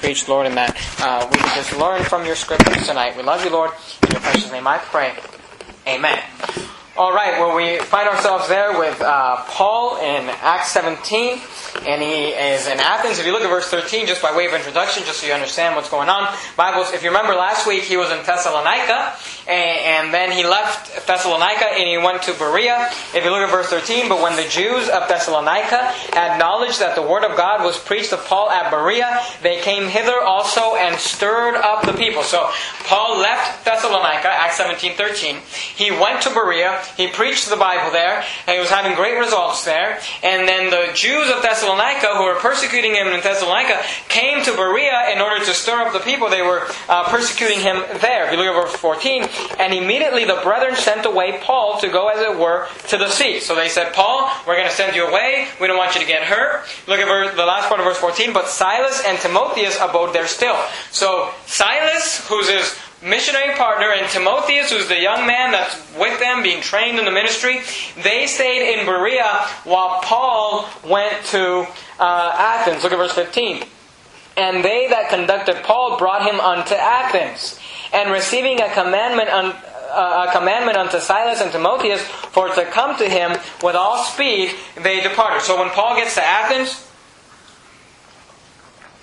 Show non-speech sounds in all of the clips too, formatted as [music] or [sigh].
preached, Lord, and that uh, we can just learn from your scriptures tonight. We love you, Lord. In your precious name I pray. Amen. All right, well, we find ourselves there with uh, Paul in Acts 17, and he is in Athens. If you look at verse 13, just by way of introduction, just so you understand what's going on, Bibles, if you remember last week, he was in Thessalonica, and, and then he left Thessalonica and he went to Berea. If you look at verse 13, but when the Jews of Thessalonica acknowledged that the word of God was preached of Paul at Berea, they came hither also and stirred up the people. So Paul left Thessalonica, Acts 17, 13. He went to Berea, he preached the Bible there, and he was having great results there. And then the Jews of Thessalonica, who were persecuting him in Thessalonica, came to Berea in order to stir up the people. They were uh, persecuting him there. If you look at verse 14, and immediately the brethren sent away Paul to go, as it were, to the sea. So they said, Paul, we're going to send you away. We don't want you to get hurt. Look at verse, the last part of verse 14. But Silas and Timotheus abode there still. So Silas, who's his missionary partner, and Timotheus, who's the young man that's with them, being trained in the ministry, they stayed in Berea while Paul went to uh, Athens. Look at verse 15. And they that conducted Paul brought him unto Athens. And receiving a commandment, un, uh, a commandment unto Silas and Timotheus for to come to him with all speed, they departed. So when Paul gets to Athens,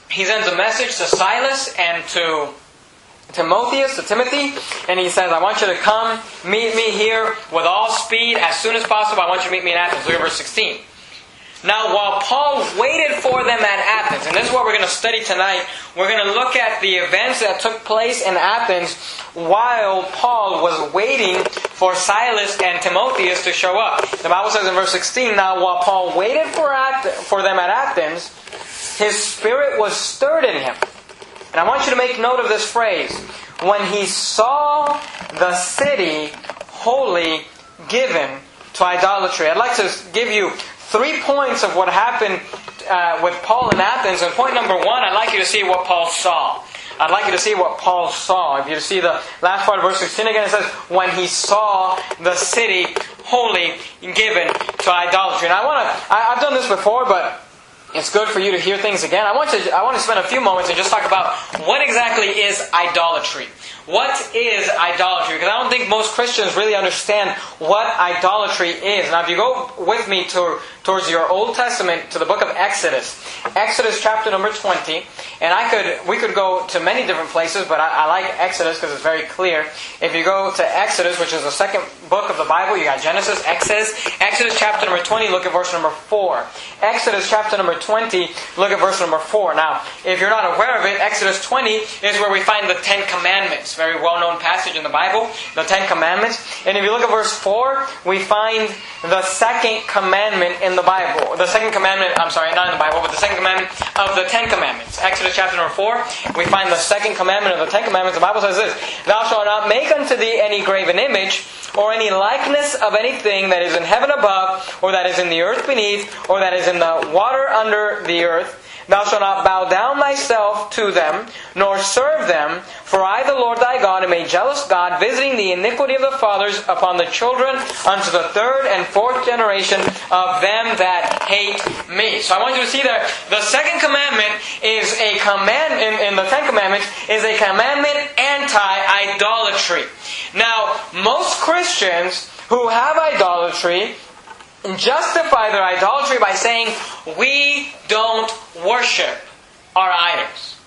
he sends a message to Silas and to Timotheus, to Timothy, and he says, I want you to come meet me here with all speed as soon as possible. I want you to meet me in Athens. Look at verse 16. Now, while Paul waited for them at Athens, and this is what we're going to study tonight, we're going to look at the events that took place in Athens while Paul was waiting for Silas and Timotheus to show up. The Bible says in verse 16, Now, while Paul waited for, for them at Athens, his spirit was stirred in him. And I want you to make note of this phrase. When he saw the city wholly given to idolatry. I'd like to give you three points of what happened uh, with Paul in Athens. And point number one, I'd like you to see what Paul saw. I'd like you to see what Paul saw. If you see the last part of verse 16 again, it says, When he saw the city wholly given to idolatry. And I want to, I've done this before, but it's good for you to hear things again. I want to, I want to spend a few moments and just talk about what exactly is idolatry. What is idolatry? Because I don't think most Christians really understand what idolatry is. Now, if you go with me to, towards your Old Testament to the book of Exodus, Exodus chapter number 20, and I could, we could go to many different places, but I, I like Exodus because it's very clear. If you go to Exodus, which is the second book of the Bible, you got Genesis, Exodus, Exodus chapter number 20, look at verse number 4. Exodus chapter number 20, look at verse number 4. Now, if you're not aware of it, Exodus 20 is where we find the Ten Commandments very well known passage in the Bible, the Ten Commandments. And if you look at verse 4, we find the second commandment in the Bible. The second commandment, I'm sorry, not in the Bible, but the second commandment of the Ten Commandments. Exodus chapter number 4, we find the second commandment of the Ten Commandments. The Bible says this Thou shalt not make unto thee any graven image, or any likeness of anything that is in heaven above, or that is in the earth beneath, or that is in the water under the earth. Thou shalt not bow down thyself to them, nor serve them, for I, the Lord thy God, am a jealous God, visiting the iniquity of the fathers upon the children unto the third and fourth generation of them that hate me. So I want you to see there, the second commandment is a command, in, in the Ten Commandments, is a commandment anti-idolatry. Now, most Christians who have idolatry justify their idolatry by saying, we don't worship our idols.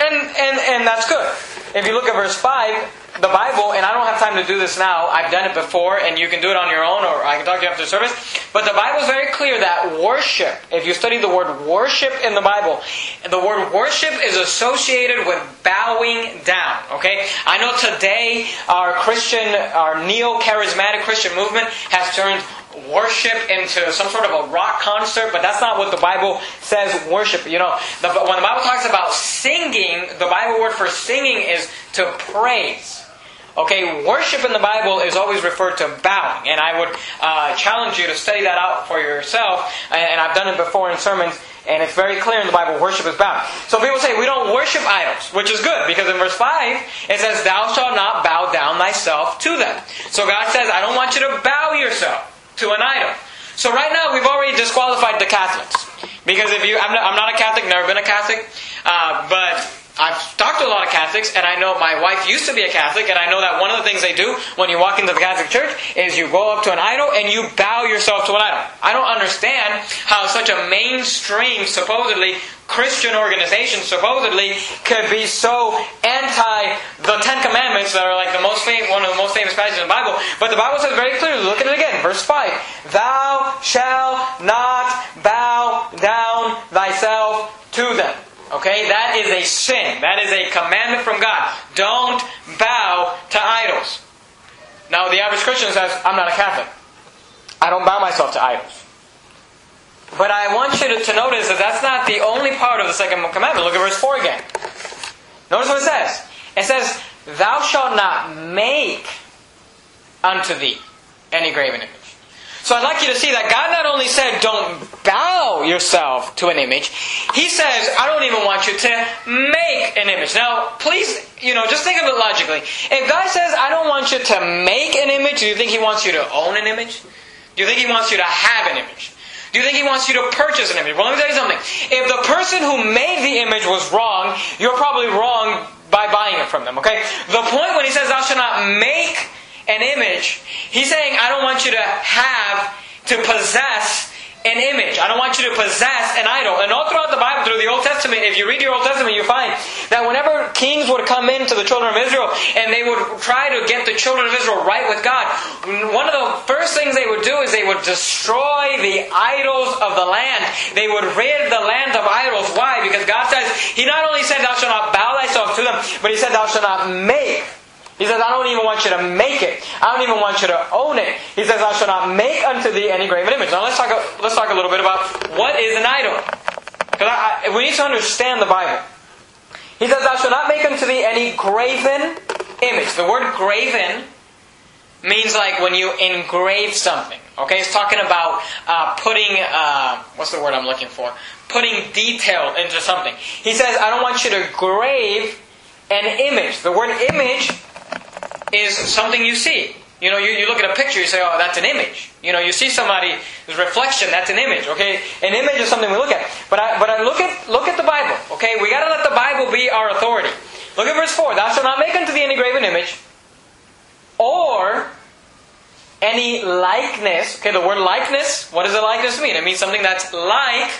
And, and, and that's good. If you look at verse 5, the Bible, and I don't have time to do this now, I've done it before, and you can do it on your own, or I can talk to you after the service. But the Bible is very clear that worship, if you study the word worship in the Bible, the word worship is associated with bowing down. Okay? I know today our Christian, our neo charismatic Christian movement has turned worship into some sort of a rock concert, but that's not what the Bible says worship. You know, the, when the Bible talks about singing, the Bible word for singing is to praise. Okay, worship in the Bible is always referred to bowing, and I would uh, challenge you to study that out for yourself. And I've done it before in sermons, and it's very clear in the Bible worship is bowing. So people say we don't worship idols, which is good because in verse 5 it says, Thou shalt not bow down thyself to them. So God says, I don't want you to bow yourself to an idol. So right now we've already disqualified the Catholics because if you, I'm not, I'm not a Catholic, never been a Catholic, uh, but Catholics, and I know my wife used to be a Catholic, and I know that one of the things they do when you walk into the Catholic Church is you go up to an idol and you bow yourself to an idol. I don't understand how such a mainstream, supposedly Christian organization, supposedly, could be so anti the Ten Commandments that are like the most famous, one of the most famous passages in the Bible. But the Bible says very clearly, look at it again, verse 5. Thou shalt not bow down thyself to them. Okay, that is a sin. That is a commandment from God. Don't bow to idols. Now, the average Christian says, I'm not a Catholic. I don't bow myself to idols. But I want you to, to notice that that's not the only part of the second commandment. Look at verse 4 again. Notice what it says. It says, Thou shalt not make unto thee any graven image. So I'd like you to see that God not only said, don't bow yourself to an image, He says, I don't even want you to make an image. Now, please, you know, just think of it logically. If God says, I don't want you to make an image, do you think He wants you to own an image? Do you think He wants you to have an image? Do you think he wants you to purchase an image? Well, let me tell you something. If the person who made the image was wrong, you're probably wrong by buying it from them, okay? The point when he says, Thou shalt not make an image, he's saying, I don't want you to have, to possess an image. I don't want you to possess an idol. And all throughout the Bible, through the Old Testament, if you read your Old Testament, you find that whenever kings would come into the children of Israel and they would try to get the children of Israel right with God, one of the first things they would do is they would destroy the idols of the land. They would rid the land of idols. Why? Because God says, He not only said, Thou shalt not bow thyself to them, but He said, Thou shalt not make he says, I don't even want you to make it. I don't even want you to own it. He says, I shall not make unto thee any graven image. Now let's talk, let's talk a little bit about what is an idol. Because I, I, we need to understand the Bible. He says, Thou shall not make unto thee any graven image. The word graven means like when you engrave something. Okay, it's talking about uh, putting, uh, what's the word I'm looking for? Putting detail into something. He says, I don't want you to grave an image. The word image is something you see. You know, you, you look at a picture, you say, oh, that's an image. You know, you see somebody's reflection, that's an image, okay? An image is something we look at. But I, but I look at look at the Bible, okay? We gotta let the Bible be our authority. Look at verse 4. Thou shalt not make unto thee any graven image, or any likeness. Okay, the word likeness, what does a likeness mean? It means something that's like.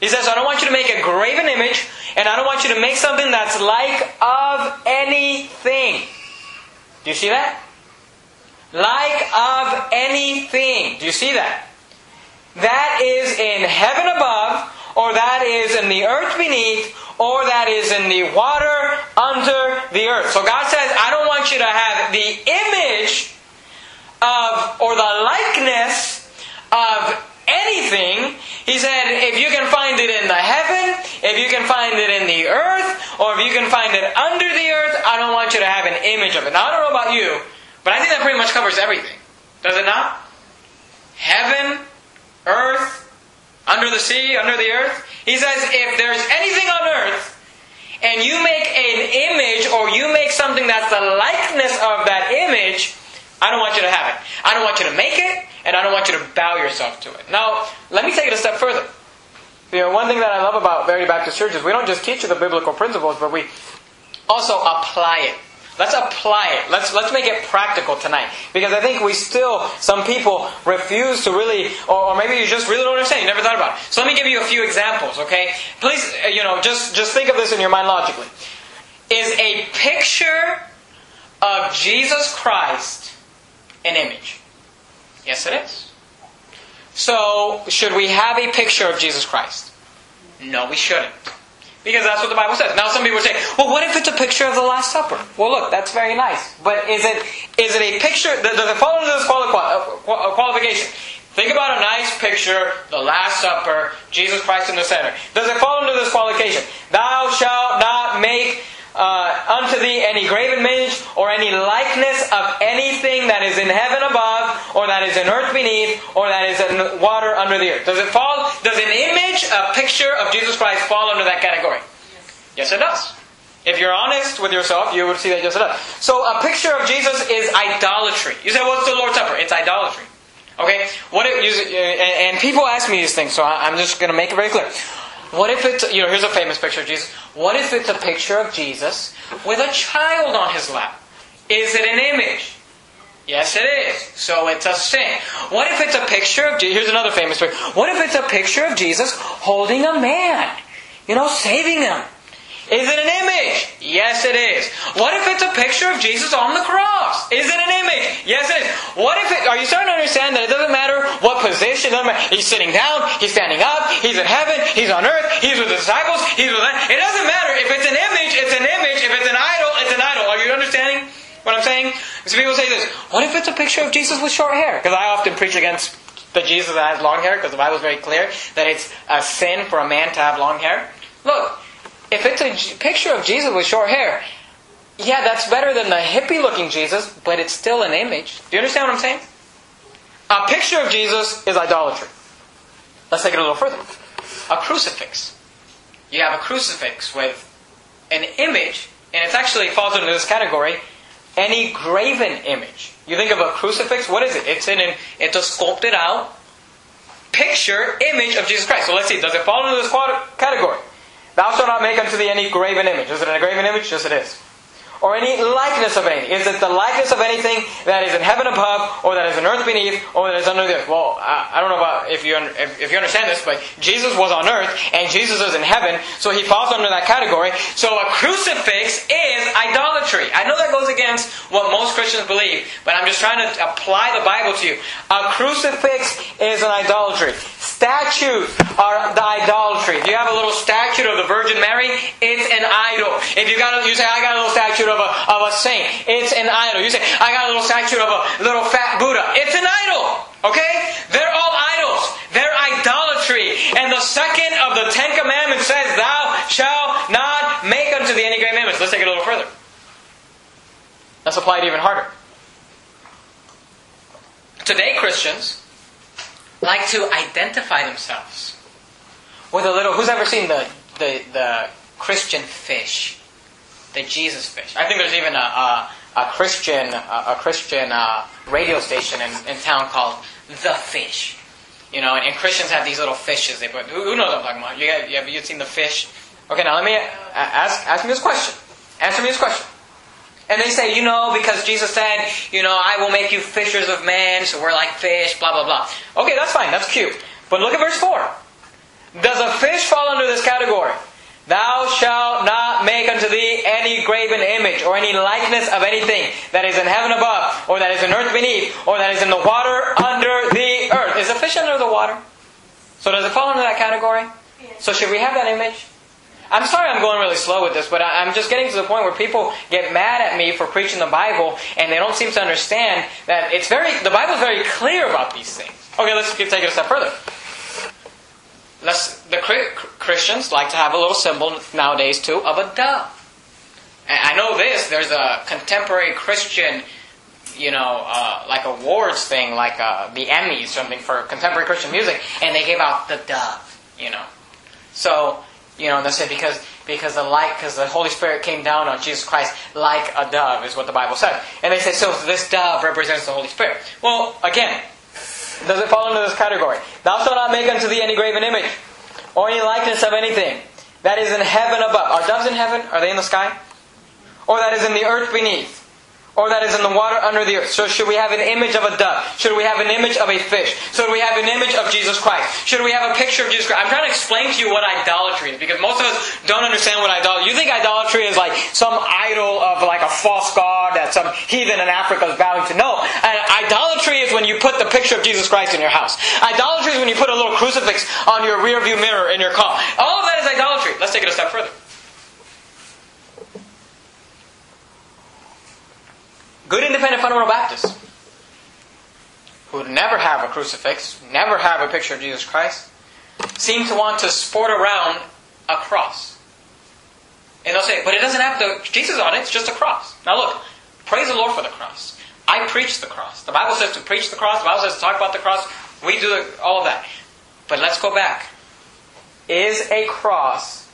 He says, I don't want you to make a graven image, and I don't want you to make something that's like of anything. Do you see that? Like of anything. Do you see that? That is in heaven above, or that is in the earth beneath, or that is in the water under the earth. So God says, I don't want you to have the image of, or the likeness of anything. He said, if you can find it in the heaven, if you can find it in the earth, or if you can find it under the earth, I don't want you to have an image of it. Now, I don't know about you, but I think that pretty much covers everything. Does it not? Heaven, earth, under the sea, under the earth. He says, if there's anything on earth, and you make an image, or you make something that's the likeness of that image, I don't want you to have it. I don't want you to make it, and I don't want you to bow yourself to it. Now, let me take it a step further. You know, one thing that I love about Verity Baptist Church is we don't just teach you the biblical principles, but we also apply it. Let's apply it. Let's let's make it practical tonight, because I think we still some people refuse to really, or, or, maybe you just really don't understand. You never thought about it. So let me give you a few examples. Okay, please, uh, you know, just just think of this in your mind logically. Is a picture of Jesus Christ an image? Yes, it is. So, should we have a picture of Jesus Christ? No, we shouldn't. Because that's what the Bible says. Now some people say, well, what if it's a picture of the Last Supper? Well, look, that's very nice. But is it is it a picture, does it fall into this uh, qualification? Think about a nice picture, the Last Supper, Jesus Christ in the center. Does it fall into this qualification? Thou shalt not make uh, unto thee any graven image or any likeness of anything that is in heaven above or that is in earth beneath or that is in water under the earth. Does it fall? Does an image, a picture of Jesus Christ fall under that category? Yes, it does. If you're honest with yourself, you would see that yes, it does. So a picture of Jesus is idolatry. You say, what's the Lord's Supper? It's idolatry. Okay? What it, and people ask me these things, so I'm just going to make it very clear. What if it's, you know, here's a famous picture of Jesus. What if it's a picture of Jesus with a child on his lap? Is it an image? Yes, it is. So it's a sin. What if it's a picture of? Here's another famous picture. What if it's a picture of Jesus holding a man? You know, saving him. Is it an image? Yes, it is. What if it's a picture of Jesus on the cross? Is it an image? Yes, it is. What if it, are you starting to understand that it doesn't matter what position, matter, he's sitting down, he's standing up, he's in heaven, he's on earth, he's with the disciples, he's with, it doesn't matter. If it's an image, it's an image. If it's an idol, it's an idol. Are you understanding? what I'm saying? So people say this, what if it's a picture of Jesus with short hair? Because I often preach against the Jesus that has long hair, because the Bible is very clear that it's a sin for a man to have long hair. Look, if it's a picture of Jesus with short hair, yeah, that's better than the hippie looking Jesus, but it's still an image. Do you understand what I'm saying? A picture of Jesus is idolatry. Let's take it a little further. A crucifix. You have a crucifix with an image, and it actually falls into this category any graven image. You think of a crucifix, what is it? It's an it's a sculpted out picture image of Jesus Christ. So let's see, does it fall into this category? Thou shalt not make unto thee any graven image. Is it a graven image? Yes, it is or any likeness of anything? Is it the likeness of anything that is in heaven above, or that is in earth beneath, or that is under the earth? Well, I, I don't know about if you if, if, you understand this, but Jesus was on earth and Jesus is in heaven, so he falls under that category. So a crucifix is idolatry. I know that goes against what most Christians believe, but I'm just trying to apply the Bible to you. A crucifix is an idolatry. Statues are the idolatry. If you have a little statue of the Virgin Mary, it's an idol. If you got, a, you say, I got a little statue of a, of a saint, it's an idol. You say, I got a little statue of a little fat Buddha, it's an idol. Okay? They're all idols. They're idolatry. And the second of the Ten Commandments says, Thou shalt not make unto thee any great images. Let's take it a little further. Let's apply it even harder. Today, Christians like to identify themselves with a little. Who's ever seen the the, the Christian fish, the Jesus fish? I think there's even a, a, a Christian a, a Christian uh, radio station in, in town called the Fish. You know, and, and, Christians have these little fishes. They put. Who, who knows what I'm talking about? You have, have you seen the fish? Okay, now let me ask ask me this question. Answer me this question. And they say, you know, because Jesus said, you know, I will make you fishers of men, so we're like fish, blah, blah, blah. Okay, that's fine, that's cute. But look at verse 4. Does a fish fall under this category? Thou shalt not make unto thee any graven image or any likeness of anything that is in heaven above, or that is in earth beneath, or that is in the water under the earth. Is a fish under the water? So does it fall under that category? So should we have that image? I'm sorry I'm going really slow with this, but I'm just getting to the point where people get mad at me for preaching the Bible and they don't seem to understand that it's very, the Bible's very clear about these things. Okay, let's take it a step further. Let's, the Christians like to have a little symbol nowadays too of a dove. And I know this, there's a contemporary Christian, you know, uh, like awards thing, like uh, the Emmys, something for contemporary Christian music, and they gave out the dove, you know. So, you know, they say because because the light because the Holy Spirit came down on Jesus Christ like a dove is what the Bible says. And they say so this dove represents the Holy Spirit. Well, again, does it fall into this category? Thou shalt not make unto thee any graven image or any likeness of anything that is in heaven above. Are doves in heaven? Are they in the sky? Or that is in the earth beneath? Or that is in the water under the earth. So should we have an image of a dove? Should we have an image of a fish? Should we have an image of Jesus Christ? Should we have a picture of Jesus Christ? I'm trying to explain to you what idolatry is because most of us don't understand what idolatry. is. You think idolatry is like some idol of like a false god that some heathen in Africa is bowing to. No, idolatry is when you put the picture of Jesus Christ in your house. Idolatry is when you put a little crucifix on your rear view mirror in your car. All of that is idolatry. Let's take it a step further. Good independent fundamental Baptists who never have a crucifix, never have a picture of Jesus Christ, seem to want to sport around a cross. And they'll say, but it doesn't have the Jesus on it, it's just a cross. Now look, praise the Lord for the cross. I preach the cross. The Bible says to preach the cross, the Bible says to talk about the cross. We do all of that. But let's go back. Is a cross,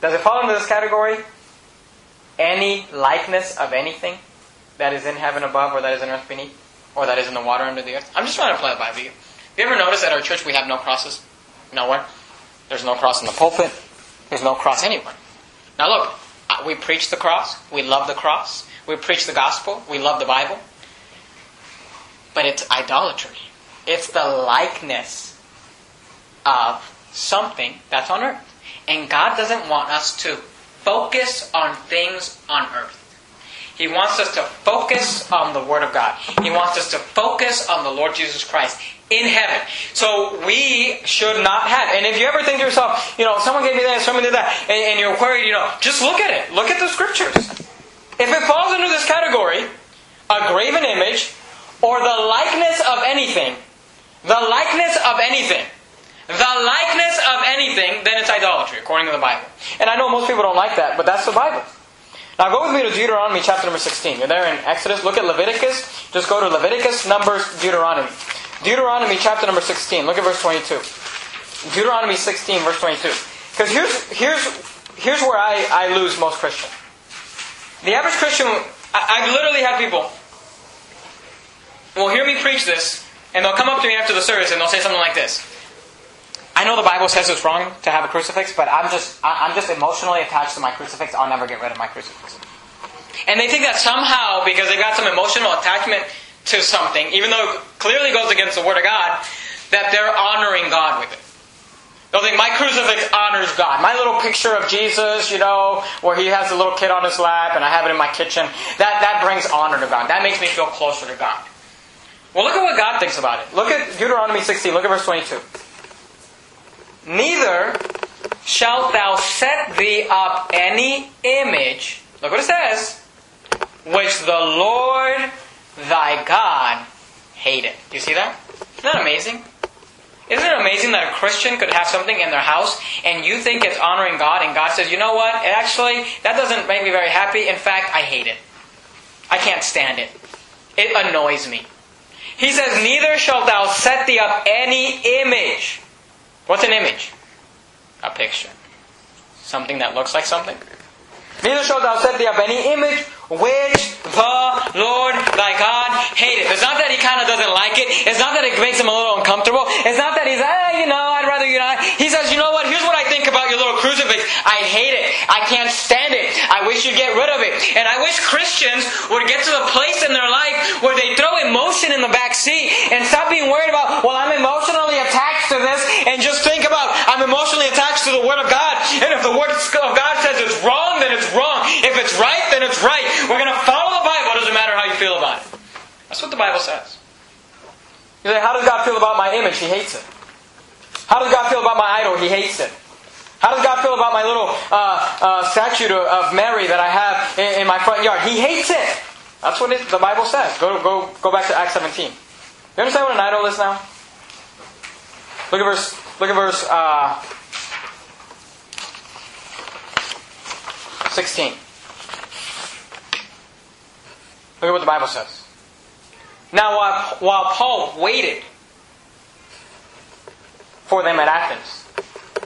does it fall into this category? Any likeness of anything? That is in heaven above or that is in earth beneath or that is in the water under the earth. I'm just trying to play it by you. Have you ever noticed at our church we have no crosses? Nowhere. There's no cross in the pulpit. There's no cross anywhere. Now look, uh, we preach the cross. We love the cross. We preach the gospel. We love the Bible. But it's idolatry. It's the likeness of something that's on earth. And God doesn't want us to focus on things on earth. He wants us to focus on the Word of God. He wants us to focus on the Lord Jesus Christ in heaven. So we should not have. And if you ever think to yourself, you know, someone gave me that, someone did that, and, and you're worried, you know, just look at it. Look at the scriptures. If it falls into this category, a graven image, or the likeness of anything, the likeness of anything, the likeness of anything, then it's idolatry, according to the Bible. And I know most people don't like that, but that's the Bible. Now go with me to Deuteronomy chapter number 16. You're there in Exodus. Look at Leviticus. Just go to Leviticus, Numbers, Deuteronomy. Deuteronomy chapter number 16. Look at verse 22. Deuteronomy 16, verse 22. Because here's, here's, here's where I, I lose most Christian. The average Christian, I, I've literally had people will hear me preach this, and they'll come up to me after the service and they'll say something like this. I know the Bible says it's wrong to have a crucifix, but I'm just I'm just emotionally attached to my crucifix. I'll never get rid of my crucifix. And they think that somehow, because they've got some emotional attachment to something, even though it clearly goes against the Word of God, that they're honoring God with it. They'll think my crucifix honors God. My little picture of Jesus, you know, where he has a little kid on his lap and I have it in my kitchen, that, that brings honor to God. That makes me feel closer to God. Well, look at what God thinks about it. Look at Deuteronomy 16. Look at verse 22. Neither shalt thou set thee up any image, look what it says, which the Lord thy God hated. You see that? Isn't that amazing? Isn't it amazing that a Christian could have something in their house and you think it's honoring God and God says, you know what? It actually, that doesn't make me very happy. In fact, I hate it. I can't stand it. It annoys me. He says, Neither shalt thou set thee up any image. What's an image? A picture. Something that looks like something. Neither shalt thou set thee up any image which the Lord thy God hated. It's not that he kind of doesn't like it. It's not that it makes him a little uncomfortable. It's not that he's, ah, you know, I'd rather you not. He says, you know what? Here's what I think about your little crucifix. I hate it. I can't stand it. I wish you'd get rid of it. And I wish Christians would get to the place in their life where they throw emotion in the back seat and stop being worried about, well, I'm emotionally attached to this and just think about, I'm emotionally attached to the Word of God. And if the Word of God says it's wrong, then it's wrong. If it's right, then it's right. We're going to follow the Bible. It doesn't matter how you feel about it. That's what the Bible says. You say, how does God feel about my image? He hates it. How does God feel about my idol? He hates it. How does God feel about my little uh, uh, statue of Mary that I have in, in, my front yard? He hates it. That's what it, the Bible says. Go, go, go back to Acts 17. You understand what an idol is now? Look at verse. Look at verse uh, 16. Look at what the Bible says. Now, while, while Paul waited for them at Athens,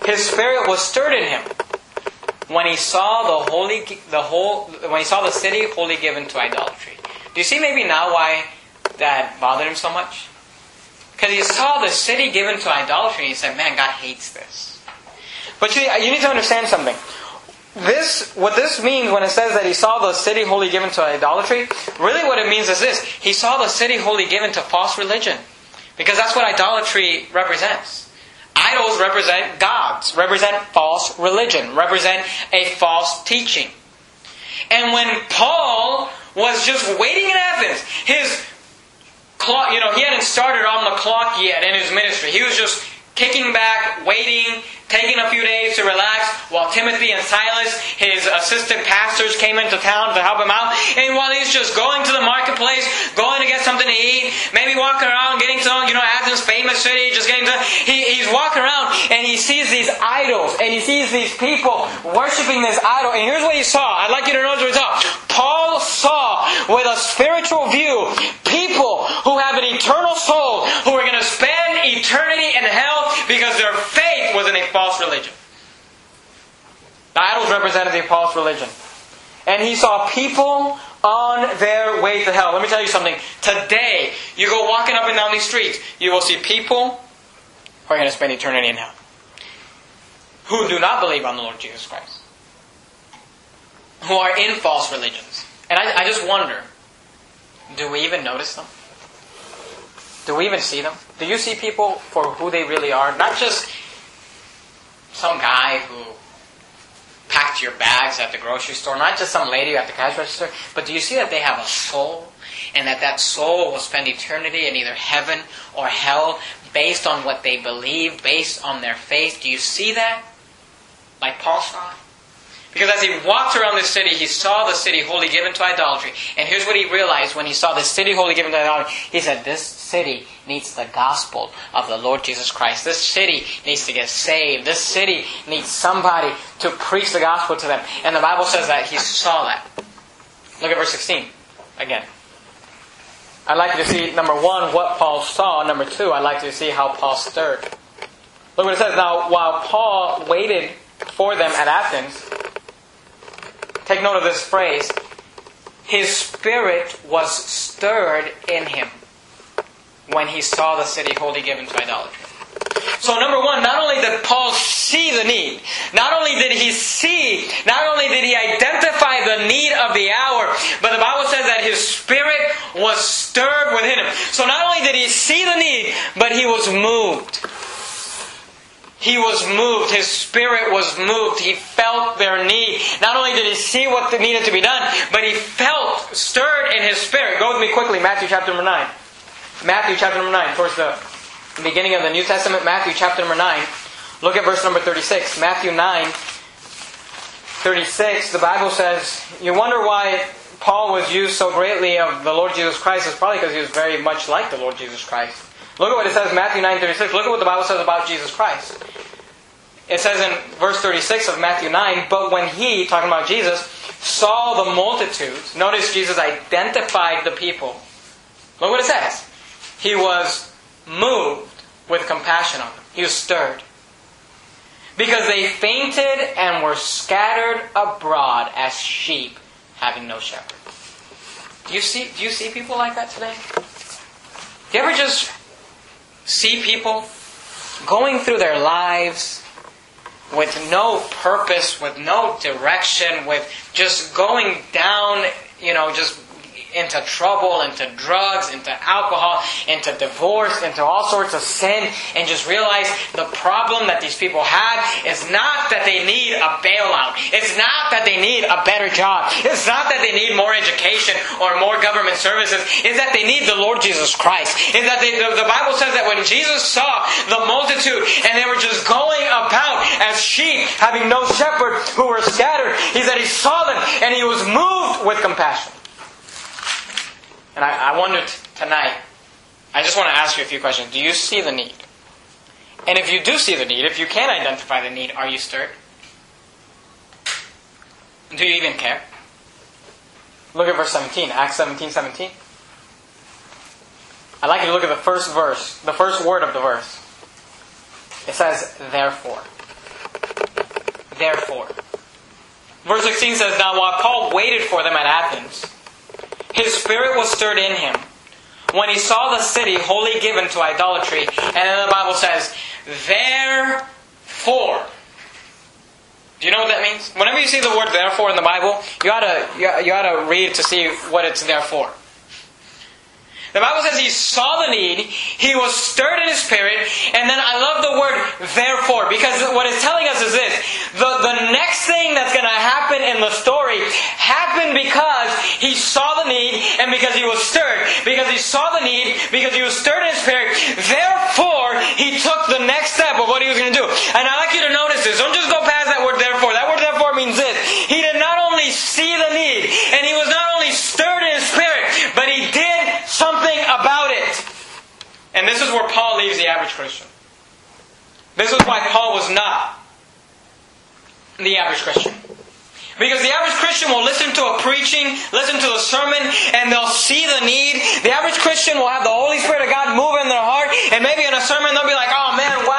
his spirit was stirred in him when he saw the holy, the whole, when he saw the city wholly given to idolatry. Do you see maybe now why that bothered him so much? Because he saw the city given to idolatry and he said, man, God hates this. But you, you need to understand something this, what this means when it says that he saw the city wholly given to idolatry, really what it means is this. He saw the city wholly given to false religion. Because that's what idolatry represents. Idols represent gods, represent false religion, represent a false teaching. And when Paul was just waiting in Athens, his clock, you know, he hadn't started on the clock yet in his ministry. He was just kicking back, waiting, taking a few days to relax while Timothy and Silas, his assistant pastors, came into town to help him out. And while he's just going to the marketplace, going to get something to eat, maybe walking around, getting to, you know, Athens, famous city, just getting to, he, he's walking around and he sees these idols and he sees these people worshiping this idol. And here's what he saw. I'd like you to notice what he saw. Paul saw with a spiritual view who have an eternal soul who are going to spend eternity in hell because their faith was in a false religion. The idols represented a false religion. And he saw people on their way to hell. Let me tell you something. Today, you go walking up and down these streets, you will see people who are going to spend eternity in hell. who do not believe on the Lord Jesus Christ, who are in false religions. And I, I just wonder do we even notice them? Do we even see them? Do you see people for who they really are? Not just some guy who packed your bags at the grocery store, not just some lady at the cash register, but do you see that they have a soul and that that soul will spend eternity in either heaven or hell based on what they believe, based on their faith? Do you see that? Like Paul saw? Because as he walked around this city, he saw the city wholly given to idolatry. And here's what he realized when he saw the city wholly given to idolatry. He said, This city needs the gospel of the Lord Jesus Christ. This city needs to get saved. This city needs somebody to preach the gospel to them. And the Bible says that he saw that. Look at verse 16 again. I'd like you to see, number one, what Paul saw. Number two, I'd like you to see how Paul stirred. Look what it says. Now, while Paul waited for them at Athens, Take note of this phrase. His spirit was stirred in him when he saw the city wholly given to idolatry. So, number one, not only did Paul see the need, not only did he see, not only did he identify the need of the hour, but the Bible says that his spirit was stirred within him. So, not only did he see the need, but he was moved. He was moved. His spirit was moved. He felt their need. Not only did he see what needed to be done, but he felt stirred in his spirit. Go with me quickly, Matthew chapter number 9. Matthew chapter number 9, towards the beginning of the New Testament, Matthew chapter number 9. Look at verse number 36. Matthew 9, 36, the Bible says, You wonder why Paul was used so greatly of the Lord Jesus Christ. It's probably because he was very much like the Lord Jesus Christ. Look at what it says in Matthew 9:36. Look at what the Bible says about Jesus Christ. It says in verse 36 of Matthew 9, but when he, talking about Jesus, saw the multitudes, notice Jesus identified the people. Look what it says. He was moved with compassion on them. He was stirred. Because they fainted and were scattered abroad as sheep having no shepherd. Do you see, do you see people like that today? Do you ever just see people going through their lives with no purpose, with no direction, with just going down, you know, just into trouble, into drugs, into alcohol, into divorce, into all sorts of sin, and just realize the problem that these people have is not that they need a bailout. It's not that they need a better job. It's not that they need more education or more government services. It's that they need the Lord Jesus Christ. It's that they, the, the Bible says that when Jesus saw the multitude and they were just going about as sheep, having no shepherd, who were scattered, he said he saw them and he was moved with compassion. And I, I wonder t- tonight, I just want to ask you a few questions. Do you see the need? And if you do see the need, if you can identify the need, are you stirred? Do you even care? Look at verse 17, Acts 17 17. I'd like you to look at the first verse, the first word of the verse. It says, therefore. Therefore. Verse 16 says, Now while Paul waited for them at Athens, his spirit was stirred in him when he saw the city wholly given to idolatry. And then the Bible says, Therefore. Do you know what that means? Whenever you see the word therefore in the Bible, you ought to, you, ought to read to see what it's there for. The Bible says he saw the need, he was stirred in his spirit, and then I love the word therefore, because what it's telling us is this. The, the next thing that's going to happen in the story happened because he saw the need and because he was stirred. Because he saw the need, because he was stirred in his spirit, therefore he took the next step of what he was going to do. And I like you to notice this. Don't just go past that word therefore. That word therefore means this. He did not only see the need, and he was not only stirred in his spirit, but he did something about it. And this is where Paul leaves the average Christian. This is why Paul was not the average Christian. Because the average Christian will listen to a preaching, listen to a sermon, and they'll see the need. The average Christian will have the Holy Spirit of God move in their heart, and maybe in a sermon they'll be like, oh man, wow,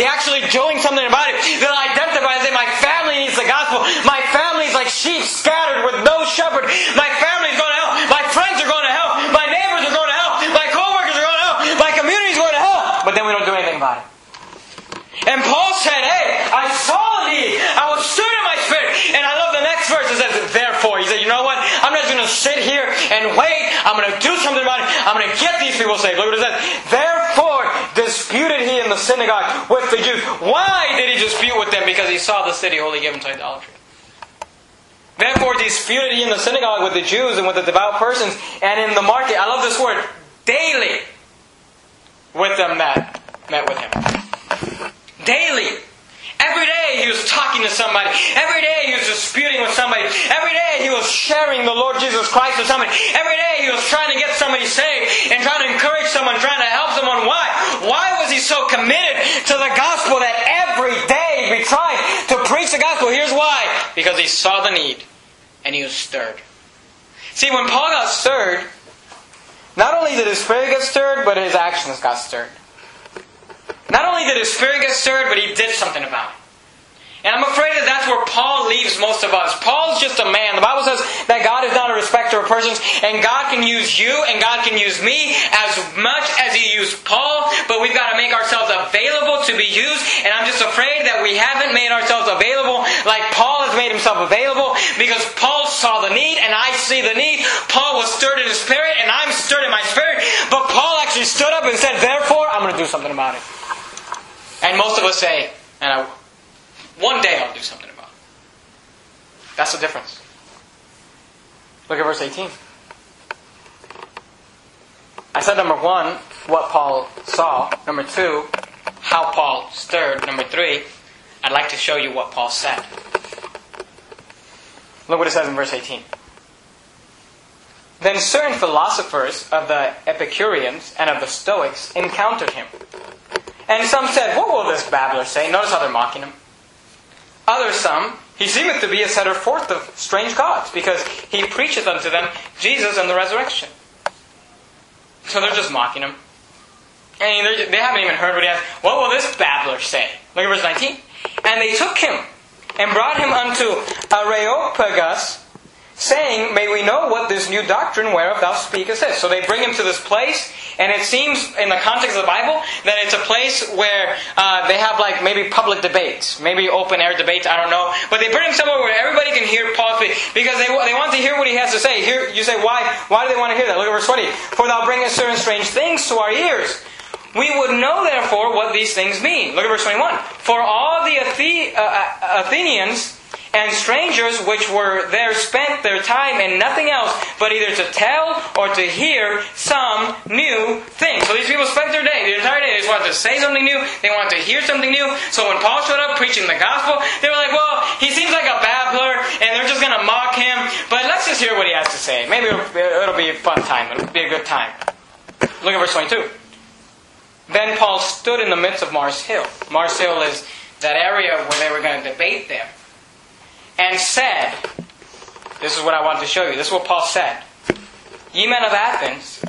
They're actually doing something about it. They'll identify and say, My family needs the gospel. My family's like sheep scattered with no shepherd. My family's going to hell. My friends are going to hell. My neighbors are going to hell. My coworkers are going to hell. My community's going to hell. But then we don't do anything about it. And Paul said, Hey, I saw thee. I was stirred in my spirit. And I love the next verse. It says, Therefore, he said, You know what? I'm not going to sit here and wait I'm going to do something about it. I'm going to get these people saved. Look what it says. Therefore disputed he in the synagogue with the Jews. Why did he dispute with them? Because he saw the city wholly given to idolatry. Therefore disputed he in the synagogue with the Jews and with the devout persons and in the market. I love this word. Daily with them that met with him. Daily. Every day he was talking to somebody. Every day he was disputing with somebody. Every day he was sharing the Lord Jesus Christ with somebody. Every day he was trying to get somebody saved and trying to encourage someone, trying to help someone. Why? Why was he so committed to the gospel that every day he tried to preach the gospel? Here's why. Because he saw the need and he was stirred. See, when Paul got stirred, not only did his spirit get stirred, but his actions got stirred. Not only did his spirit get stirred, but he did something about it. And I'm afraid that that's where Paul leaves most of us. Paul's just a man. The Bible says that God is not a respecter of persons, and God can use you and God can use me as much as He used Paul, but we've got to make ourselves available to be used. And I'm just afraid that we haven't made ourselves available like Paul has made himself available because Paul saw the need and I see the need. Paul was stirred in his spirit and I'm stirred in my spirit, but Paul actually stood up and said, Therefore, I'm going to do something about it. And most of us say, and I, one day I'll do something about it. That's the difference. Look at verse 18. I said number one, what Paul saw. Number two, how Paul stirred. Number three, I'd like to show you what Paul said. Look what it says in verse 18. Then certain philosophers of the Epicureans and of the Stoics encountered him. And some said, What will this babbler say? Notice how they're mocking him. Others some, he seemeth to be a setter forth of strange gods, because he preacheth unto them Jesus and the resurrection. So they're just mocking him. And they haven't even heard what he has. What will this babbler say? Look at verse 19. And they took him and brought him unto Areopagus, saying, May we know what this new doctrine whereof thou speakest is. So they bring him to this place, and it seems, in the context of the Bible, that it's a place where uh, they have like maybe public debates, maybe open air debates, I don't know. But they bring him somewhere where everybody can hear Paul speak, because they, they want to hear what he has to say. Here, you say, why, why do they want to hear that? Look at verse 20. For thou bringest certain strange things to our ears. We would know, therefore, what these things mean. Look at verse 21. For all the Athe- uh, Athenians and strangers which were there spent their time in nothing else but either to tell or to hear some new thing. So these people spent their day, the entire day, they just wanted to say something new, they wanted to hear something new. So when Paul showed up preaching the gospel, they were like, well, he seems like a babbler, and they're just going to mock him, but let's just hear what he has to say. Maybe it'll, be a fun time, it'll be a good time. Look at verse 22. Then Paul stood in the midst of Mars Hill. Mars Hill is that area where they were going to debate them. And said, This is what I want to show you. This is what Paul said. Ye men of Athens,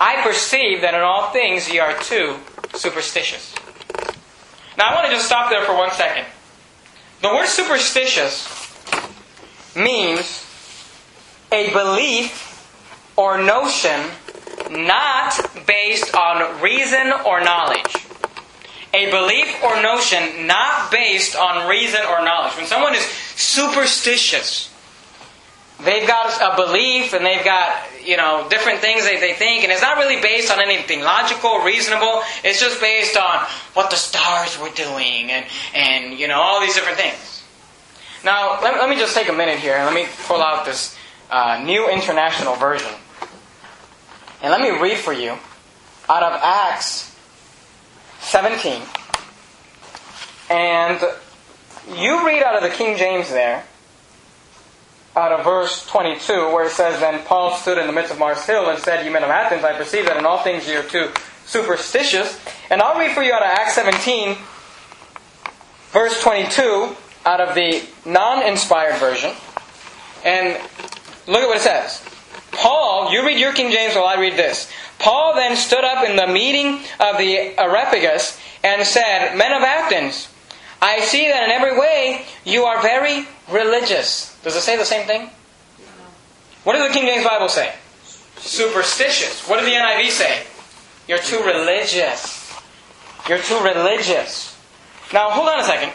I perceive that in all things ye are too superstitious. Now I want to just stop there for one second. The word superstitious means a belief or notion not based on reason or knowledge. A belief or notion not based on reason or knowledge. When someone is superstitious, they've got a belief and they've got, you know, different things that they think, and it's not really based on anything logical, reasonable. It's just based on what the stars were doing and, and you know, all these different things. Now, let, let me just take a minute here and let me pull out this uh, new international version. And let me read for you out of Acts 17. And you read out of the King James there, out of verse 22, where it says, Then Paul stood in the midst of Mars Hill and said, Ye men of Athens, I perceive that in all things ye are too superstitious. And I'll read for you out of Acts 17, verse 22, out of the non inspired version. And look at what it says. Paul, you read your King James while I read this. Paul then stood up in the meeting of the Areopagus and said, Men of Athens, I see that in every way you are very religious. Does it say the same thing? What does the King James Bible say? Superstitious. What does the NIV say? You're too religious. You're too religious. Now, hold on a second.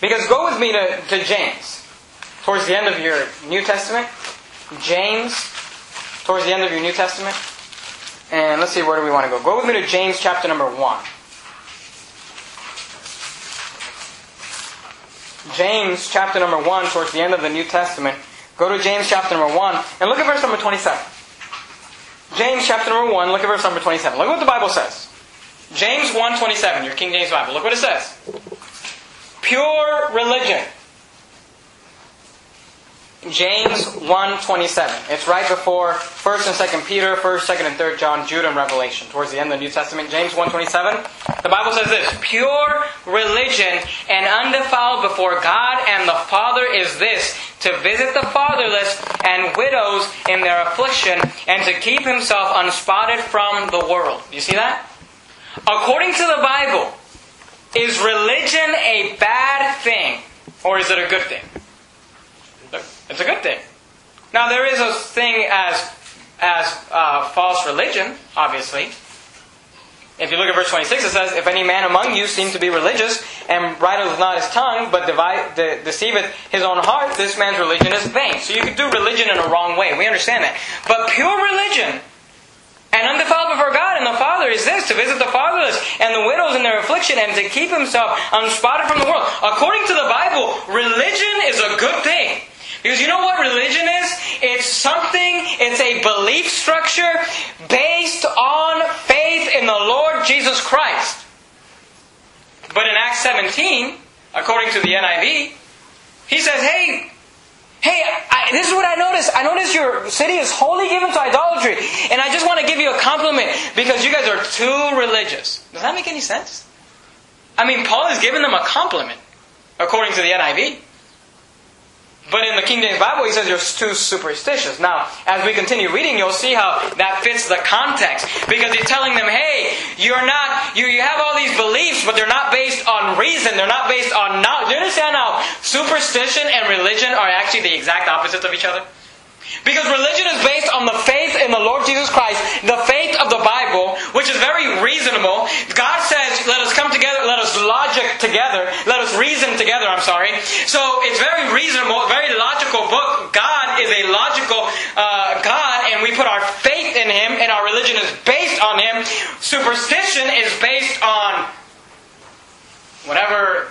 Because go with me to, to James. towards the end of your New Testament. James, towards the end of your New Testament. And let's see, where do we want to go? Go with me to James chapter number 1. James chapter number 1, towards the end of the New Testament. Go to James chapter number 1 and look at verse number 27. James chapter number 1, look at verse number 27. Look what the Bible says. James 1.27, your King James Bible. Look what it says. Pure religion James 1.27. It's right before 1st and 2nd Peter, 1st, 2nd, and 3rd John, Jude, and Revelation. Towards the end of the New Testament, James 1.27. The Bible says this, Pure religion and undefiled before God and the Father is this, to visit the fatherless and widows in their affliction, and to keep himself unspotted from the world. You see that? According to the Bible, is religion a bad thing, or is it a good thing? It's a good thing. Now there is a thing as as uh, false religion, obviously. If you look at verse 26, it says, If any man among you seem to be religious, and bridleth not his tongue, but divide, de- deceiveth his own heart, this man's religion is vain. So you can do religion in a wrong way. We understand that. But pure religion and undefiled before God and the Father is this to visit the fatherless and the widows in their affliction and to keep himself unspotted from the world. According to the Bible, religion is a good thing. Because you know what religion is? It's something, it's a belief structure based on faith in the Lord Jesus Christ. But in Acts 17, according to the NIV, he says, hey, hey, I, this is what I noticed. I noticed your city is wholly given to idolatry. And I just want to give you a compliment because you guys are too religious. Does that make any sense? I mean, Paul is giving them a compliment, according to the NIV. But in the King James Bible, he says you're too superstitious. Now, as we continue reading, you'll see how that fits the context. Because he's telling them, hey, you're not, you, you have all these beliefs, but they're not based on reason. They're not based on knowledge. Do you understand how superstition and religion are actually the exact opposites of each other? Because religion is based on the faith in the Lord Jesus Christ, the faith of the Bible, which is very reasonable. God logic together, let us reason together, I'm sorry. So it's very reasonable, very logical book. God is a logical uh, God, and we put our faith in Him, and our religion is based on Him. Superstition is based on whatever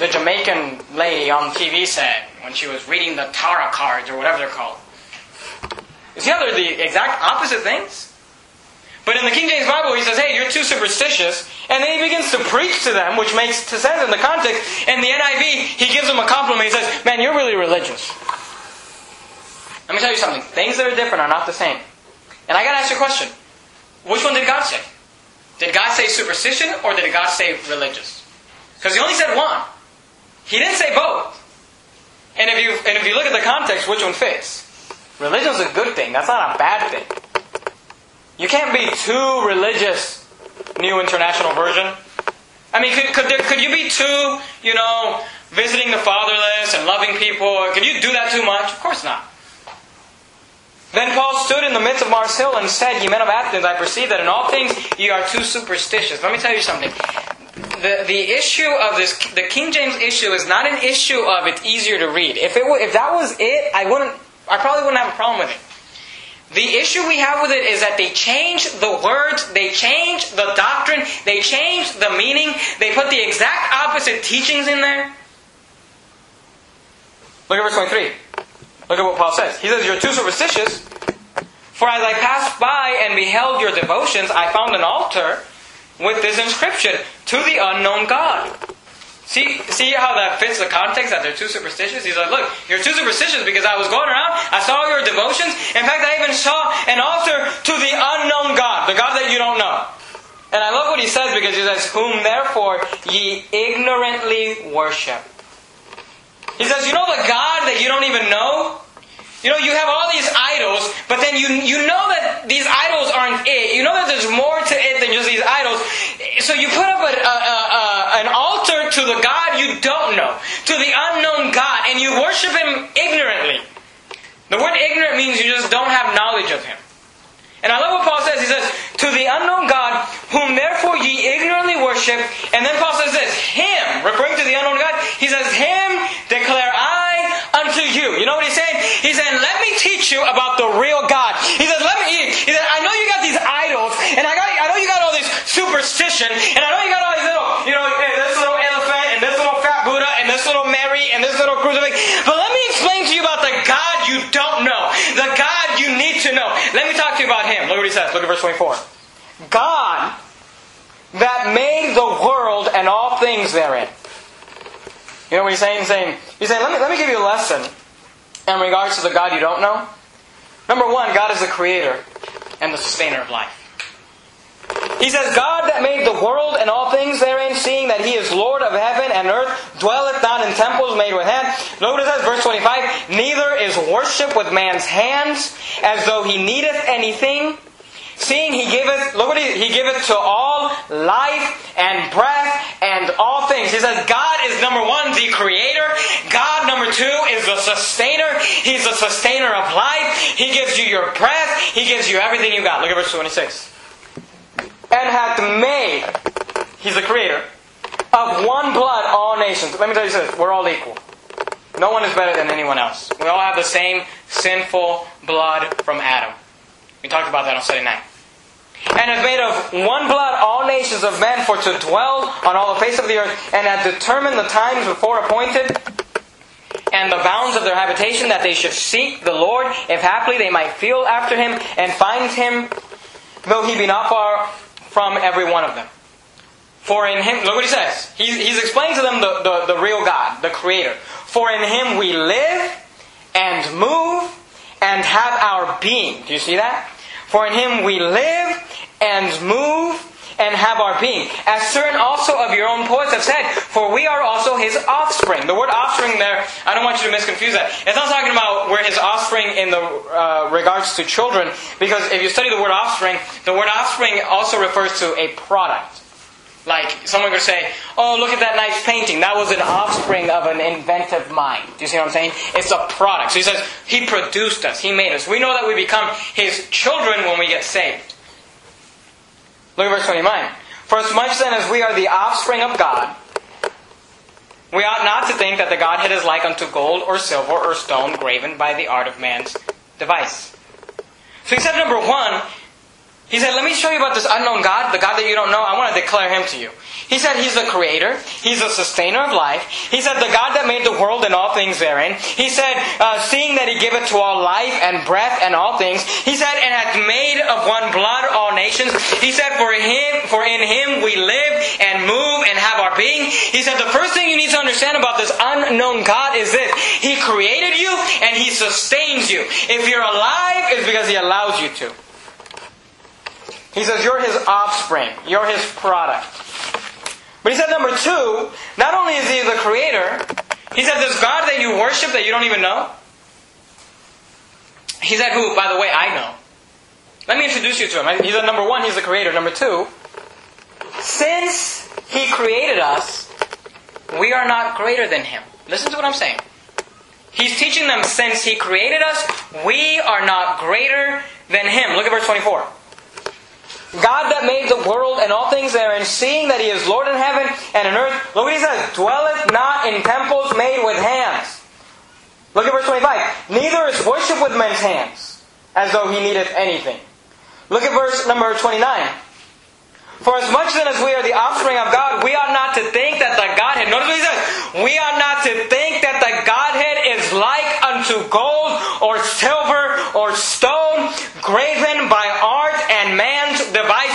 the Jamaican lady on TV said when she was reading the tarot cards or whatever they're called. You see how they're the exact opposite things? But in the King James Bible, he says, hey, you're too superstitious. And then he begins to preach to them, which makes sense in the context. In the NIV, he gives them a compliment. He says, man, you're really religious. Let me tell you something. Things that are different are not the same. And I got to ask you a question. Which one did God say? Did God say superstition or did God say religious? Because he only said one. He didn't say both. And if you and if you look at the context, which one fits? Religion is a good thing. That's not a bad thing. You can't be too religious, New International Version. I mean, could, could, there, could you be too, you know, visiting the fatherless and loving people? Could you do that too much? Of course not. Then Paul stood in the midst of Mars Hill and said, Ye men of Athens, I perceive that in all things ye are too superstitious. Let me tell you something. The, the issue of this, the King James issue is not an issue of it's easier to read. If, it, if that was it, I wouldn't I probably wouldn't have a problem with it. The issue we have with it is that they change the words, they change the doctrine, they change the meaning, they put the exact opposite teachings in there. Look at verse 23. Look at what Paul says. He says, You're too superstitious. For as I passed by and beheld your devotions, I found an altar with this inscription To the unknown God. See, see how that fits the context that they're too superstitious? He's like, look, you're too superstitious because I was going around, I saw your devotions. In fact, I even saw an altar to the unknown God, the God that you don't know. And I love what he says because he says, Whom therefore ye ignorantly worship. He says, You know the God that you don't even know? You know, you have all these idols, but then you, you know that these idols aren't it. You know that there's more to it than just these idols. So you put up a, a, a, an altar to the God you don't know, to the unknown God, and you worship Him ignorantly. The word ignorant means you just don't have knowledge of Him. And I love what Paul says. He says, To the unknown God, whom therefore ye ignorantly worship. And then Paul says this, Him, referring to the unknown God, he says, Him declare I unto He said, let me teach you about the real God. He said, let me, he said, I know you got these idols, and I got, I know you got all this superstition, and I know you got all these little, you know, eh, this little elephant, and this little fat Buddha, and this little Mary, and this little crucifix. But let me explain to you about the God you don't know. The God you need to know. Let me talk to you about Him. Look what He says. Look at verse 24. God that made the world and all things therein. You know what he's saying? He's saying, he's saying let, me, let me give you a lesson in regards to the God you don't know. Number one, God is the creator and the sustainer of life. He says, God that made the world and all things therein, seeing that He is Lord of heaven and earth, dwelleth not in temples made with hands. Notice that verse 25. Neither is worship with man's hands, as though He needeth anything, Seeing he giveth, look what he, he giveth to all life and breath and all things. He says God is number one, the creator. God number two is the sustainer. He's the sustainer of life. He gives you your breath. He gives you everything you got. Look at verse 26. And hath made, he's the creator, of one blood all nations. Let me tell you this, we're all equal. No one is better than anyone else. We all have the same sinful blood from Adam. We talked about that on Sunday night. And has made of one blood all nations of men for to dwell on all the face of the earth, and hath determined the times before appointed, and the bounds of their habitation, that they should seek the Lord, if haply they might feel after him, and find him, though he be not far from every one of them. For in him, look what he says. He's, he's explaining to them the, the, the real God, the Creator. For in him we live and move and have our being. Do you see that? For in him we live and move and have our being. As certain also of your own poets have said, for we are also his offspring. The word offspring there, I don't want you to misconfuse that. It's not talking about we're his offspring in the uh, regards to children, because if you study the word offspring, the word offspring also refers to a product. Like someone could say, "Oh, look at that nice painting. That was an offspring of an inventive mind." Do you see what I'm saying? It's a product. So he says, "He produced us. He made us. We know that we become His children when we get saved." Look at verse 29. For as much then as we are the offspring of God, we ought not to think that the Godhead is like unto gold or silver or stone graven by the art of man's device. So he said, number one, he said, Let me show you about this unknown God, the God that you don't know. I want to declare him to you. He said, He's the creator. He's the sustainer of life. He said, The God that made the world and all things therein. He said, uh, Seeing that He giveth to all life and breath and all things. He said, And hath made of one blood all nations. He said, For Him, for in Him we live and move and have our being. He said, The first thing you need to understand about this unknown God is this He created you and He sustains you. If you're alive, it's because He allows you to. He says, You're his offspring, you're his product. But he said, number two, not only is he the creator, he said, This God that you worship that you don't even know. He said, Who, by the way, I know. Let me introduce you to him. He said, Number one, he's the creator. Number two, since he created us, we are not greater than him. Listen to what I'm saying. He's teaching them since he created us, we are not greater than him. Look at verse 24. God that made the world and all things therein, seeing that He is Lord in heaven and in earth, look what He says, dwelleth not in temples made with hands. Look at verse 25. Neither is worship with men's hands, as though He needeth anything. Look at verse number 29. For as much then as we are the offspring of God, we ought not to think that the Godhead, notice what he says, we ought not to think that the Godhead is like unto gold or silver or stone, graven by art and man's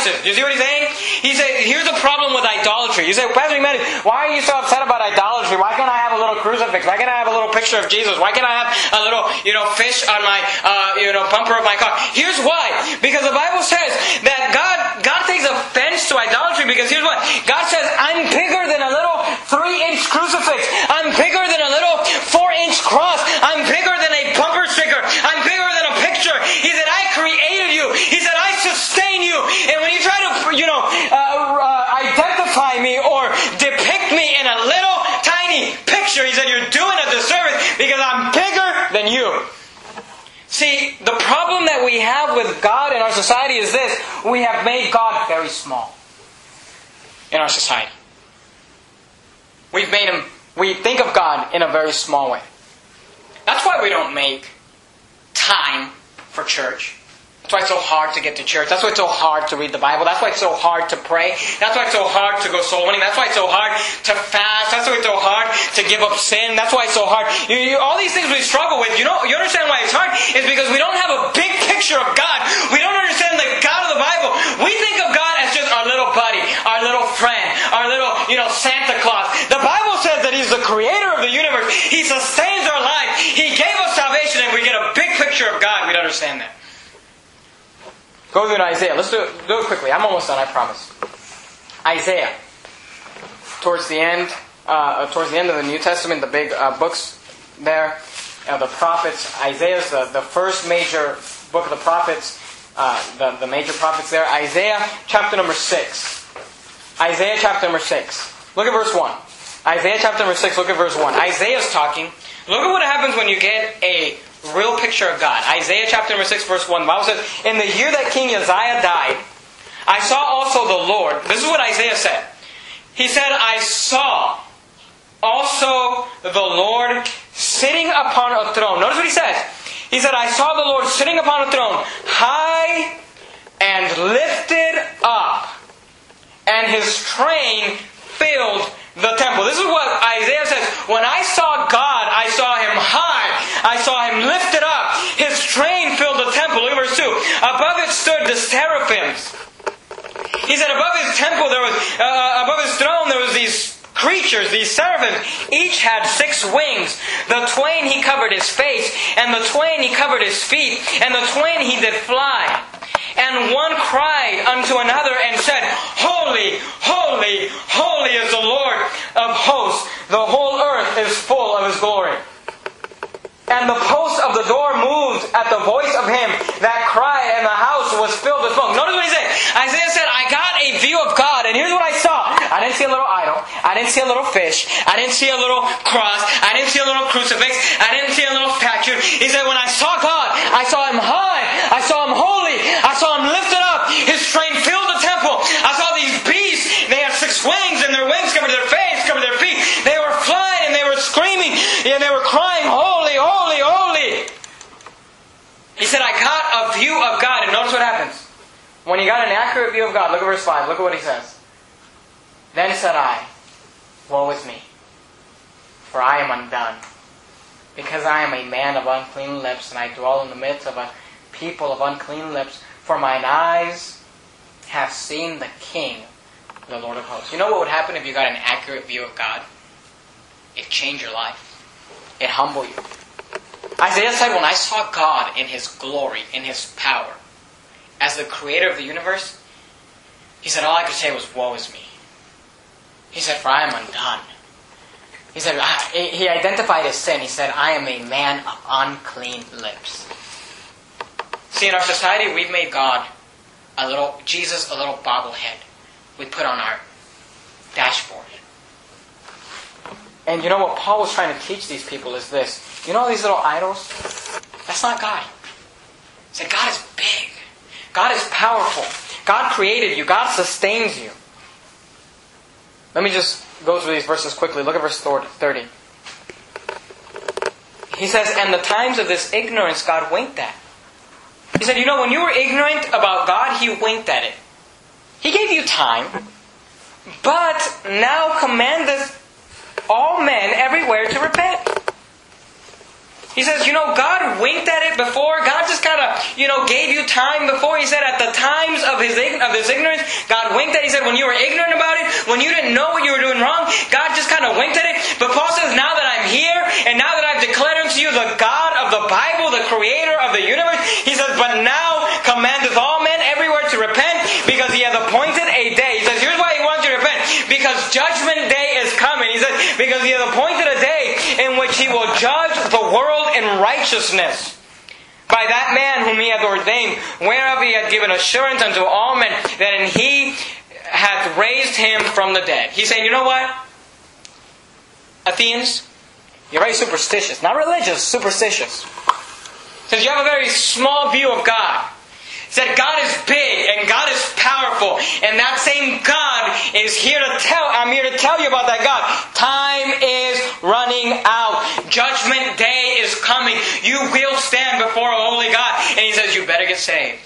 Do you see what he's saying? He said, here's the problem with idolatry. You say, Pastor why are you so upset about idolatry? Why can't I have a little crucifix? Why can't I have a little picture of Jesus? Why can't I have a little, you know, fish on my, uh, you know, bumper of my car? Here's why. Because the Bible says that God, God takes offense to idolatry because here's what. God says, I'm bigger than a little three inch crucifix. I'm bigger than a little four inch cross. I'm bigger than a bumper sticker. I'm bigger than a picture. He said, I created you. He said, I sustain you. And when you try to, you know, uh, uh, identify me or depict me in a little tiny picture, he said, you're doing a disservice because I'm bigger than you. See, the problem that we have with God in our society is this we have made God very small in our society. We've made him, we think of God in a very small way. That's why we don't make time for church. That's why it's so hard to get to church. That's why it's so hard to read the Bible. That's why it's so hard to pray. That's why it's so hard to go soul winning. That's why it's so hard to fast. That's why it's so hard to give up sin. That's why it's so hard. You, you, all these things we struggle with. You know, you understand why it's hard? Is because we don't have a big picture of God. We don't understand the God of the Bible. We think of God as just our little buddy, our little friend, our little, you know, Santa Claus. The Bible says that He's the creator of the universe. He sustains our life. He gave us salvation and we get a big picture of God. We don't understand that. Go to Isaiah. Let's do it, do it quickly. I'm almost done, I promise. Isaiah. Towards the end, uh, towards the end of the New Testament, the big uh, books there, uh, the prophets. Isaiah's the, the first major book of the prophets, uh, the, the major prophets there. Isaiah chapter number 6. Isaiah chapter number 6. Look at verse 1. Isaiah chapter number 6, look at verse 1. Isaiah's talking. Look at what happens when you get a real picture of God. Isaiah chapter number 6, verse 1. The Bible says, In the year that King Uzziah died, I saw also the Lord. This is what Isaiah said. He said, I saw also the Lord sitting upon a throne. Notice what he says. He said, I saw the Lord sitting upon a throne, high and lifted up, and his train filled the temple. This is what Isaiah says. When I saw God, I saw him high. I saw him lifted up. His train filled the temple. Look at verse 2. Above it stood the seraphims. He said above his temple there was, uh, above his throne there was these creatures, these seraphims, each had six wings. The twain he covered his face, and the twain he covered his feet, and the twain he did fly. And one cried unto another and said, Holy, holy, holy is the Lord of hosts. The whole earth is full of his glory. And the post of the door moved at the voice of him that cried, and the house was filled with smoke. Notice what he said. Isaiah said, I got a view of God, and here's what I saw. I didn't see a little idol. I didn't see a little fish. I didn't see a little cross. I didn't see a little crucifix. I didn't see a little statue. He said, when I saw God, I saw him high. I saw him holy. I saw him lifted up. His train filled the temple. I saw these beasts. They had six wings, and their wings covered their face, covered their feet. They were flying, and they were screaming, and they were crying, Holy, holy, holy. He said, I got a view of God. And notice what happens. When he got an accurate view of God, look at verse 5. Look at what he says. Then said I, Woe is me, for I am undone, because I am a man of unclean lips, and I dwell in the midst of a people of unclean lips, for mine eyes have seen the King, the Lord of hosts. You know what would happen if you got an accurate view of God? It changed your life. It humbled you. Isaiah said, When I saw God in His glory, in His power, as the creator of the universe, he said, All I could say was, Woe is me. He said, For I am undone. He said, He identified his sin. He said, I am a man of unclean lips. See, in our society, we've made God a little, Jesus, a little bobblehead we put on our dashboard. And you know what Paul was trying to teach these people is this. You know these little idols? That's not God. He said, God is big. God is powerful. God created you. God sustains you. Let me just go through these verses quickly. Look at verse 30. He says, And the times of this ignorance God winked at. He said, You know, when you were ignorant about God, He winked at it. He gave you time, but now commandeth all men everywhere to repent. He says, you know, God winked at it before. God just kind of, you know, gave you time before. He said, at the times of his of his ignorance, God winked at it. He said, when you were ignorant about it, when you didn't know what you were doing wrong, God just kind of winked at it. But Paul says, now that I'm here, and now that I've declared unto you the God of the Bible, the creator of the universe, he says, but now commandeth all men everywhere to repent, because he hath appointed a day. He says, here's why he wants you to repent. Because judgment day is coming. He says, because he hath appointed a day which he will judge the world in righteousness by that man whom he hath ordained, whereof he hath given assurance unto all men that in he hath raised him from the dead. He's saying, you know what? Athenians, you're very superstitious. Not religious, superstitious. Because you have a very small view of God. Said God is big and God is powerful. And that same God is here to tell, I'm here to tell you about that God. Time is running out. Judgment day is coming. You will stand before a holy God. And he says, you better get saved.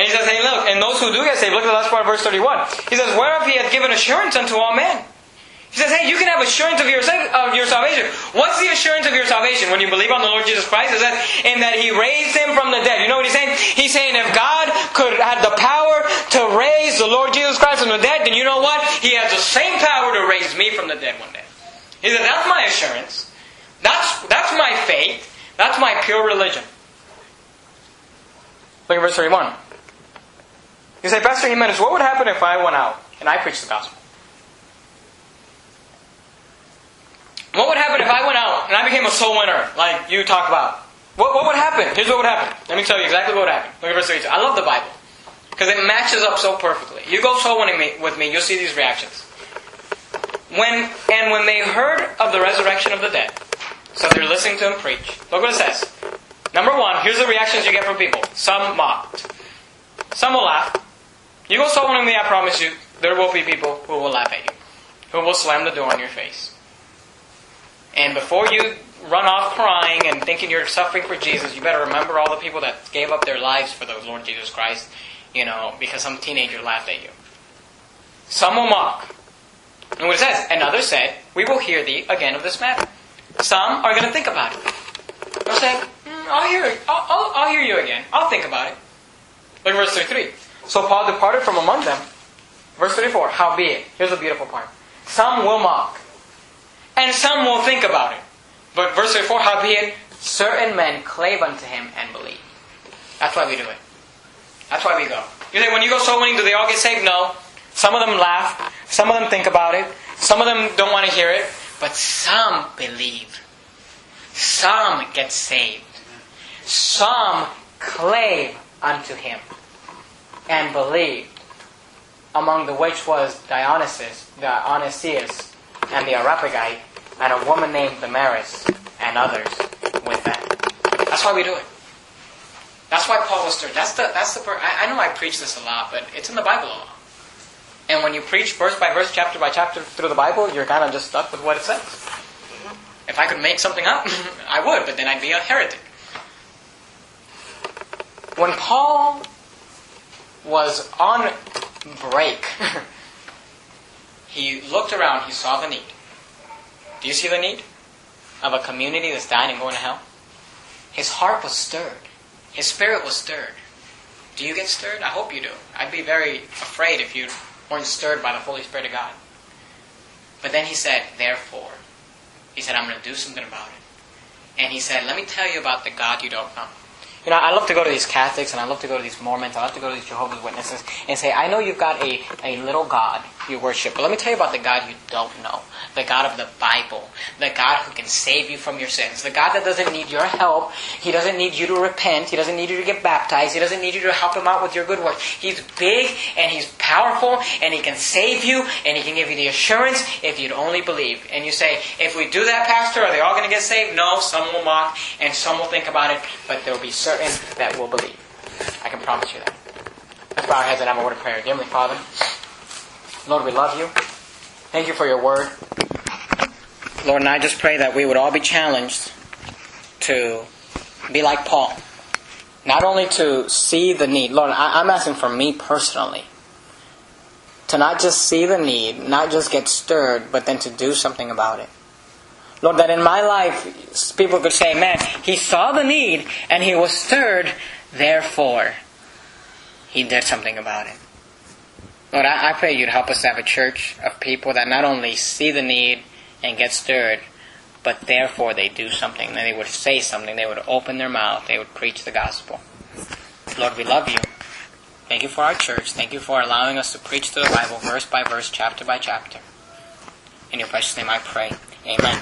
And he says, hey, look, and those who do get saved, look at the last part of verse 31. He says, whereof he hath given assurance unto all men. He says, hey, you can have assurance of your, of your salvation. What's the assurance of your salvation when you believe on the Lord Jesus Christ? Is that in that He raised Him from the dead. You know what He's saying? He's saying if God could have the power to raise the Lord Jesus Christ from the dead, then you know what? He has the same power to raise me from the dead one day. He said, that's my assurance. That's, that's my faith. That's my pure religion. Look at verse 31. You say, Pastor Jimenez, what would happen if I went out and I preached the gospel? What would happen if I went out and I became a soul winner, like you talk about? What, what would happen? Here's what would happen. Let me tell you exactly what would happen. Look at verse 32. I love the Bible because it matches up so perfectly. You go soul winning me, with me, you'll see these reactions. When and when they heard of the resurrection of the dead, so they're listening to him preach. Look what it says. Number one, here's the reactions you get from people. Some mocked. Some will laugh. You go soul winning me, I promise you, there will be people who will laugh at you, who will slam the door in your face. And before you run off crying and thinking you're suffering for Jesus, you better remember all the people that gave up their lives for the Lord Jesus Christ, you know, because some teenager laughed at you. Some will mock. And what it says, and others said, We will hear thee again of this matter. Some are going to think about it. They'll say, mm, I'll hear. I'll, I'll, I'll, hear you again. I'll think about it. Look verse 33. So Paul departed from among them. Verse 34. Howbeit, here's the beautiful part. Some will mock and some will think about it. But verse 34, howbeit, certain men clave unto him and believe. That's why we do it. That's why we go. You say, when you go soul winning, do they all get saved? No. Some of them laugh. Some of them think about it. Some of them don't want to hear it. But some believe. Some get saved. Some clave unto him and believe. Among the which was Dionysius, Dionysius, and the Areopagite, and a woman named Damaris, and others with them. That's why we do it. That's why Paul was stirred. That's the that's the. I, I know I preach this a lot, but it's in the Bible a lot. And when you preach verse by verse, chapter by chapter through the Bible, you're kind of just stuck with what it says. If I could make something up, [laughs] I would, but then I'd be a heretic. When Paul was on break, [laughs] he looked around, he saw the need. Do you see the need of a community that's dying and going to hell? His heart was stirred. His spirit was stirred. Do you get stirred? I hope you do. I'd be very afraid if you weren't stirred by the Holy Spirit of God. But then he said, therefore, he said, I'm going to do something about it. And he said, let me tell you about the God you don't know. You know, I love to go to these Catholics and I love to go to these Mormons, I love to go to these Jehovah's Witnesses and say, I know you've got a, a little God you worship, but let me tell you about the God you don't know. The God of the Bible. The God who can save you from your sins. The God that doesn't need your help. He doesn't need you to repent. He doesn't need you to get baptized. He doesn't need you to help him out with your good works. He's big and he's powerful and he can save you and he can give you the assurance if you'd only believe. And you say, if we do that, Pastor, are they all going to get saved? No, some will mock and some will think about it, but there will be certain that will believe. I can promise you that. Let's bow our heads and have a word of prayer. Dear Heavenly Father, Lord, we love you. Thank you for your word. Lord, and I just pray that we would all be challenged to be like Paul. Not only to see the need, Lord, I, am asking for me personally to not just see the need, not just get stirred, but then to do something about it. Lord, that in my life, people could say, man, he saw the need and he was stirred, therefore, he did something about it. Lord, I, I pray you'd help us have a church of people that not only see the need and get stirred, but therefore they do something. They would say something. They would open their mouth. They would preach the gospel. Lord, we love you. Thank you for our church. Thank you for allowing us to preach the Bible verse by verse, chapter by chapter. In your precious name I pray. Amen.